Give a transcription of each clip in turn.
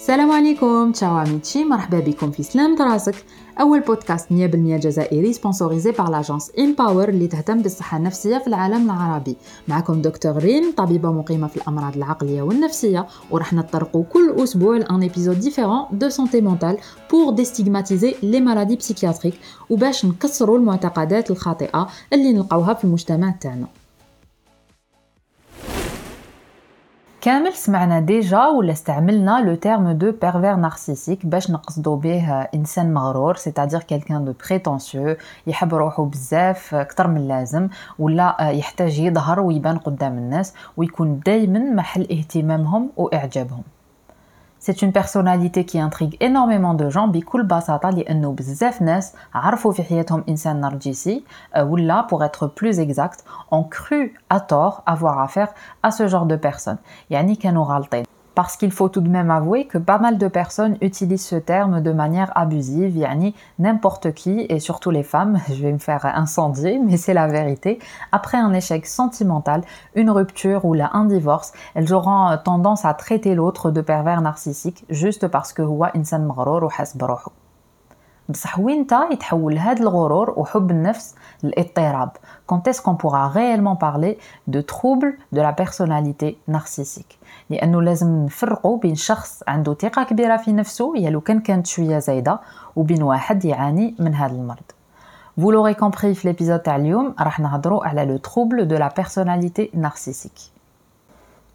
السلام عليكم تشاو عميتشي مرحبا بكم في سلام راسك أول بودكاست 100% جزائري سبونسوريزي بار لاجونس امباور اللي تهتم بالصحة النفسية في العالم العربي. معكم دكتور ريم طبيبة مقيمة في الأمراض العقلية والنفسية. وراح نطرقوا كل أسبوع لأن ايبيزود ديفيرون دو سونتي مونتال بور ديستيغماتيزي لي مالادي بسيكياتريك وباش نكسروا المعتقدات الخاطئة اللي نلقاوها في المجتمع تاعنا. كامل سمعنا ديجا ولا استعملنا لو تيرم دو بيرفير نارسيسيك باش نقصدو به إنسان مغرور سيتادير كيلكان دو بريتونسيو يحب روحو بزاف أكثر من اللازم ولا يحتاج يظهر ويبان قدام الناس ويكون دايما محل اهتمامهم وإعجابهم. C'est une personnalité qui intrigue énormément de gens بكل بساطة لأنه بزاف ناس عرفوا في حياتهم إنسان نرجسي ولا pour être plus exact ont cru à tort avoir affaire à ce genre de personnes يعني كانوا غالطين parce qu'il faut tout de même avouer que pas mal de personnes utilisent ce terme de manière abusive, yani n'importe qui, et surtout les femmes, je vais me faire incendier, mais c'est la vérité, après un échec sentimental, une rupture ou un divorce, elles auront euh, tendance à traiter l'autre de pervers narcissique juste parce que insan وحاس بروحه. بصح وينتا يتحول هذا الغرور وحب النفس للاضطراب quand est-ce qu'on pourra réellement parler de trouble de la personnalité narcissique لانه لازم نفرقوا بين شخص عنده ثقه كبيره في نفسه يا لو كان كانت شويه زايده وبين واحد يعاني من هذا المرض Vous l'aurez compris في l'épisode تاع اليوم راح نهضروا على le trouble de la personnalité narcissique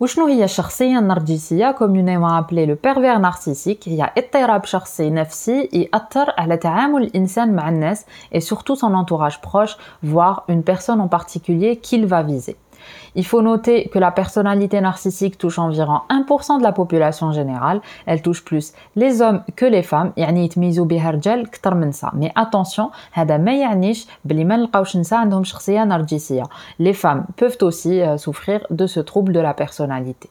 وشنو هي الشخصية النرجسية كوميونيمون ابلي لو بيرفير نارسيسيك هي اضطراب شخصي نفسي يأثر على تعامل الإنسان مع الناس et surtout son entourage proche voire une personne en particulier qu'il va viser Il faut noter que la personnalité narcissique touche environ 1% de la population générale. Elle touche plus les hommes que les femmes. يعني يتميزوا بها الرجال كتر من نساء. Mais attention, هذا ما يعنيش بلي ما نلقاوش نساء عندهم شخصية نرجسية. Les femmes peuvent aussi euh, souffrir de ce trouble de la personnalité.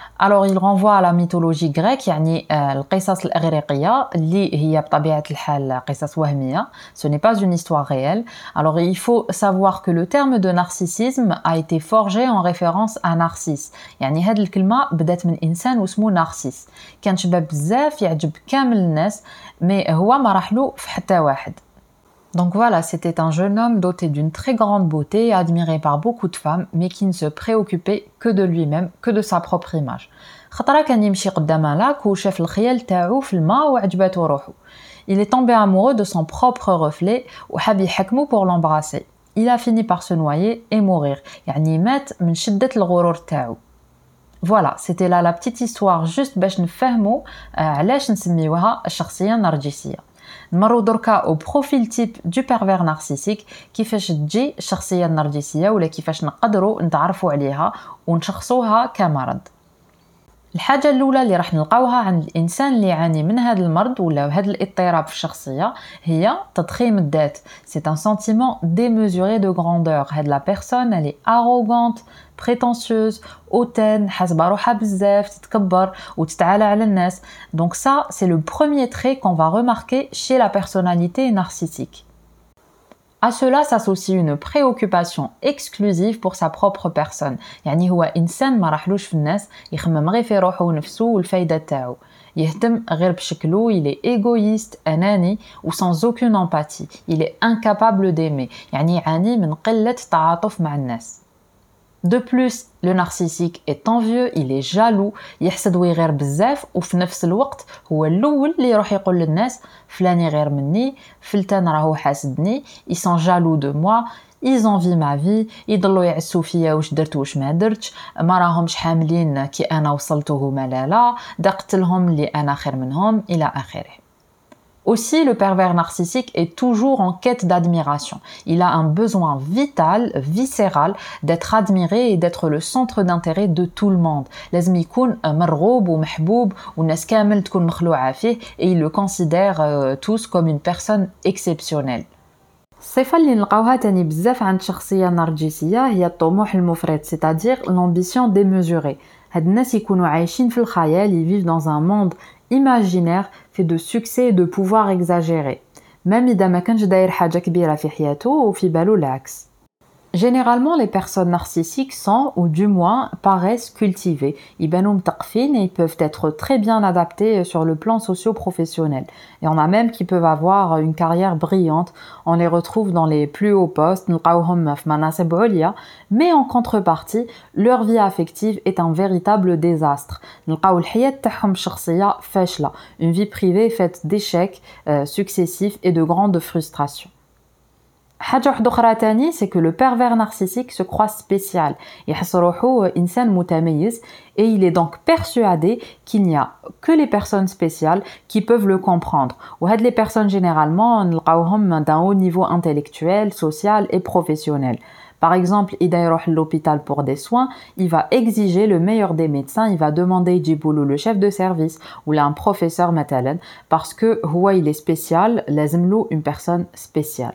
alors il renvoie à la mythologie grecque يعني القصص الإغريقية اللي هي بطبيعة الحال قصص وهمية ce n'est pas une histoire réelle alors il faut savoir que le terme de narcissisme a été forgé en référence à Narcisse يعني هاد الكلمة بدات من إنسان واسمه نارسيس كان شباب بزاف يعجب كامل الناس مي هو ما راحلو في حتى واحد Donc voilà, c'était un jeune homme doté d'une très grande beauté, admiré par beaucoup de femmes, mais qui ne se préoccupait que de lui-même, que de sa propre image. Il est tombé amoureux de son propre reflet pour l'embrasser. Il a fini par se noyer et mourir. Voilà, c'était là la petite histoire juste باش نفهموا علاش نسميوها الشخصية النرجسية. نمروا دركا أو بروفيل تيب دو بيرفير نارسيسيك كيفاش تجي الشخصيه النرجسيه ولا كيفاش نقدروا نتعرفوا عليها ونشخصوها كمرض. الحاجة الأولى اللي راح نلقاوها عند الإنسان اللي يعاني من هذا المرض ولا هذا الاضطراب في الشخصية هي تضخيم الذات. سي ان سنتيمون ديميزوري دو غراندور هاد لا بيرسون الي اروغونت بريتونسيوز hautaine حاسبة روحها بزاف تتكبر وتتعالى على الناس. Donc ça c'est le premier trait qu'on va remarquer chez la personnalité À cela s'associe une préoccupation exclusive pour sa propre personne يعني هو إنسان ما راحلوش في الناس يخمم غير في روحه ونفسه والفايدة تاعو يهتم غير بشكله il est égoïste أناني و sans aucune empathie il est incapable d'aimer يعني يعاني من قلة التعاطف مع الناس De plus, le narcissique est envieux, il est jaloux, يحسد ويغير بزاف وفي نفس الوقت هو الأول اللي يروح يقول للناس فلان يغير مني فلتان راهو حاسدني ils sont jaloux de moi ils envient ma vie يضلوا يعسوا فيا واش درت واش ما درتش ما راهمش حاملين كي أنا وصلت هما لا لا دقت لهم اللي أنا خير منهم إلى آخره. Aussi, le pervers narcissique est toujours en quête d'admiration. Il a un besoin vital, viscéral, d'être admiré et d'être le centre d'intérêt de tout le monde. لازم يكون مرغوب ومحبوب والناس كامل تكون مخلوعة فيه et il le considère euh, tous comme une personne exceptionnelle. الصفه اللي نلقاوها تاني بزاف عند الشخصيه النرجسيه هي الطموح المفرط سيتادير لامبيسيون ديميزوري هاد الناس يكونوا عايشين في الخيال يفيف دون ان موند imaginaire fait de succès et de pouvoir exagéré même اذا ما كانش داير حاجه كبيره في حياته وفي بالو العكس Généralement, les personnes narcissiques sont, ou du moins, paraissent cultivées. Ils et ils peuvent être très bien adaptés sur le plan socio-professionnel. Y en a même qui peuvent avoir une carrière brillante. On les retrouve dans les plus hauts postes, mais en contrepartie, leur vie affective est un véritable désastre. Une vie privée faite d'échecs euh, successifs et de grandes frustrations. حاجه واحده اخرى تاني سي كو لو بيرفير نارسيسيك سو كروا سبيسيال يحس روحو انسان متميز et il est donc persuadé qu'il n'y a que les personnes spéciales qui peuvent le comprendre. Ou les personnes généralement نلقاوهم d'un haut niveau intellectuel, social et professionnel. Par exemple, il va à l'hôpital pour des soins, il va exiger le meilleur des médecins, il va demander Djiboulou, le chef de service, ou là un professeur matalen, parce que Huwa il est spécial, lazimlou une personne spéciale.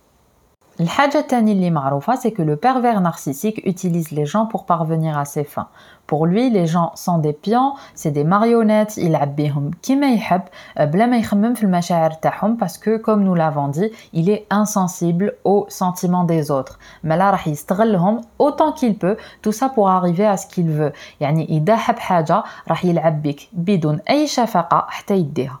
الحاجة الثانية اللي معروفة c'est que le pervers narcissique utilise les gens pour parvenir à ses fins. Pour lui, les gens sont des pions, c'est des marionnettes, il بيهم كيما يحب بلا ما يخمم في المشاعر تاعهم parce que comme nous l'avons dit, il est insensible aux sentiments des autres. Mais là راح يستغلهم autant qu'il peut, tout ça pour arriver à ce qu'il veut. يعني إذا حب حاجة راح يلعب بك بدون أي شفقة حتى يديها.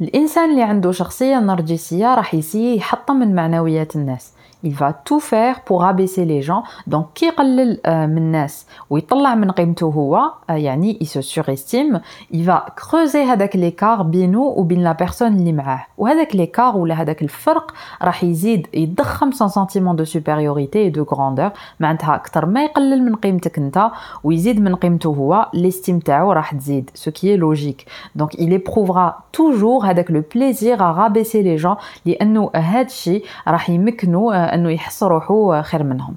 الإنسان اللي عنده شخصية نرجسية راح يسيي يحطم من معنويات الناس. il va tout faire pour abaisser les gens donc كي يقلل من الناس ويطلع من قيمته هو يعني il se surestime il va creuser هذاك l'écart بينه وبين لا بيرسون اللي معاه وهذاك l'écart ولا هذاك الفرق راح يزيد يضخم son sentiment de supériorité et de grandeur معناتها اكثر ما يقلل من قيمتك انت ويزيد من قيمته هو l'estime تاعو راح تزيد ce qui est logique donc il éprouvera toujours هذاك le plaisir à rabaisser les gens لانه هذا الشيء راح يمكنه أنه يحس روحو خير منهم.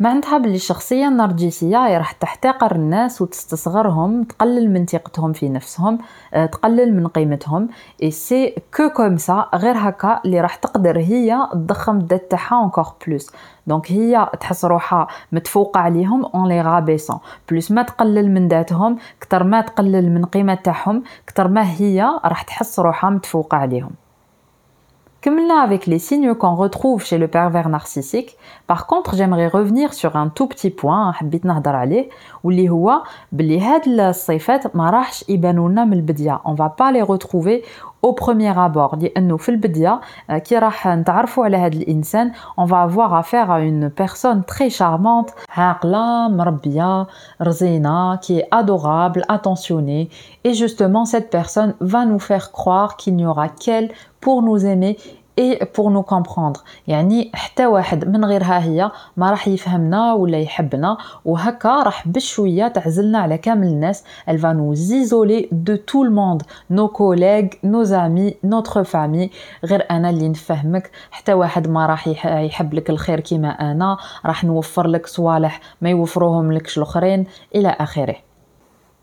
معناتها بلي الشخصيه النرجسيه راح تحتقر الناس وتستصغرهم تقلل من ثقتهم في نفسهم آه، تقلل من قيمتهم. اي سي كو كوم سا غير هكا اللي راح تقدر هي تضخم الذات تاعها اونكور بلوس دونك هي تحس روحها متفوقة عليهم اون لي غابيسون بلوس ما تقلل من ذاتهم كتر ما تقلل من قيمة تاعهم كتر ما هي راح تحس روحها متفوقة عليهم. Comme là avec les signes qu'on retrouve chez le pervers narcissique, par contre j'aimerais revenir sur un tout petit point حبيت نهضر عليه واللي هو بلي هاد الصفات ما راحش يبانوا لنا من البدايه on va pas les retrouver au premier abord لانه في البدايه كي راح نتعرفوا على هذا الانسان on va avoir affaire à une personne très charmante عاقله مربيه رزينه qui est adorable attentionnée et justement cette personne va nous faire croire qu'il n'y aura qu'elle pour nous aimer et pour nous comprendre. يعني حتى واحد من غيرها هي ما راح يفهمنا ولا يحبنا وهكا راح بشوية تعزلنا على كامل الناس. Elle va nous isoler de tout le monde. Nos collègues nos amis notre famille. غير أنا اللي نفهمك. حتى واحد ما راح يحب لك الخير كيما أنا راح نوفر لك صوالح ما يوفروهم لكش الأخرين إلى آخره.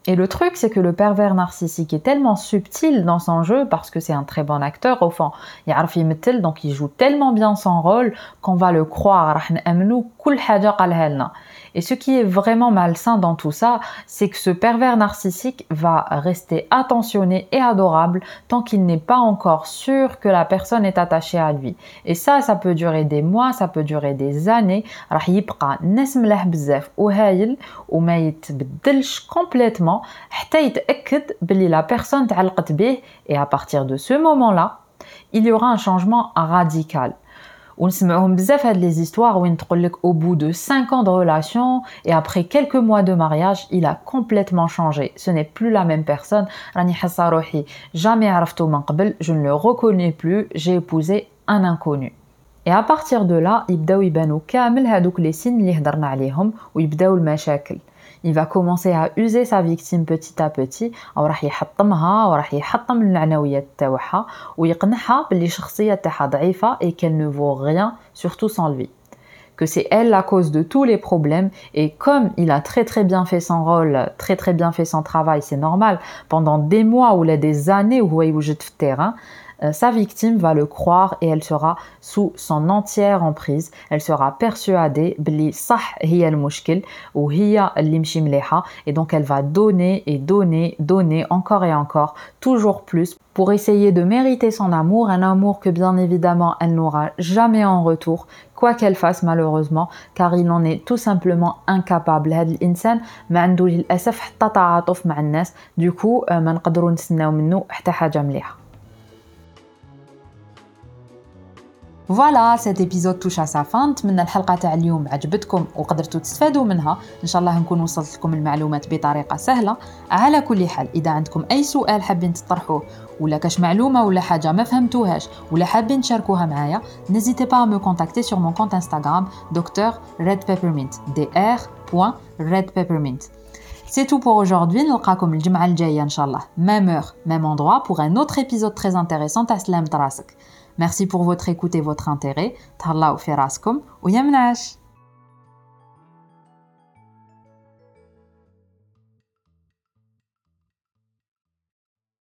Et le truc, c'est que le pervers narcissique est tellement subtil dans son jeu, parce que c'est un très bon acteur, au fond, donc il joue tellement bien son rôle qu'on va le croire. Et ce qui est vraiment malsain dans tout ça, c'est que ce pervers narcissique va rester attentionné et adorable tant qu'il n'est pas encore sûr que la personne est attachée à lui. Et ça, ça peut durer des mois, ça peut durer des années. complètement la personne et à partir de ce moment-là, il y aura un changement radical. ونسمعوهم بزاف هاد les histoires وين تقول لك au bout de 5 ans de relation et après quelques mois de mariage il a complètement changé ce n'est plus la même personne راني حاسه روحي jamais عرفتو من قبل je ne le reconnais plus j'ai épousé un inconnu et à partir de là يبداو يبانو كامل هادوك لي سين اللي هضرنا عليهم ويبداو المشاكل il va commencer à user sa victime petit à petit او راح يحطمها وراح يحطم المعنويات تاعها ويقنعها باللي الشخصيه تاعها ضعيفه et qu'elle ne vaut rien surtout sans lui que c'est elle la cause de tous les problèmes et comme il a très très bien fait son rôle, très très bien fait son travail, c'est normal, pendant des mois ou des années où il est terrain, euh, sa victime va le croire et elle sera sous son entière emprise. Elle sera persuadée bli sah hiya al ou hiya et donc elle va donner et donner, donner encore et encore, toujours plus pour essayer de mériter son amour, un amour que bien évidemment elle n'aura jamais en retour, quoi qu'elle fasse malheureusement, car il en est tout simplement incapable. Du coup, ما نقدروا نستناو منه حتى حاجه مليحه فوالا سيت ايبيزود توش سا فان نتمنى الحلقة تاع اليوم عجبتكم وقدرتوا تستفادوا منها إن شاء الله نكون وصلت لكم المعلومات بطريقة سهلة على كل حال إذا عندكم أي سؤال حابين تطرحوه ولا كاش معلومة ولا حاجة ما فهمتوهاش ولا حابين تشاركوها معايا نزيتي با مو كونتاكتي سور مون كونت انستغرام دكتور ريد بيبرمنت دي ار بوين ريد بيبرمنت C'est tout pour aujourd'hui. نلقاكم الجمعة الجاية إن شاء الله. Même heure, même endroit pour un autre épisode très intéressant. Taslam Trasek. Merci pour votre écoute et votre intérêt. Tarlaou firaskum ou yamnash.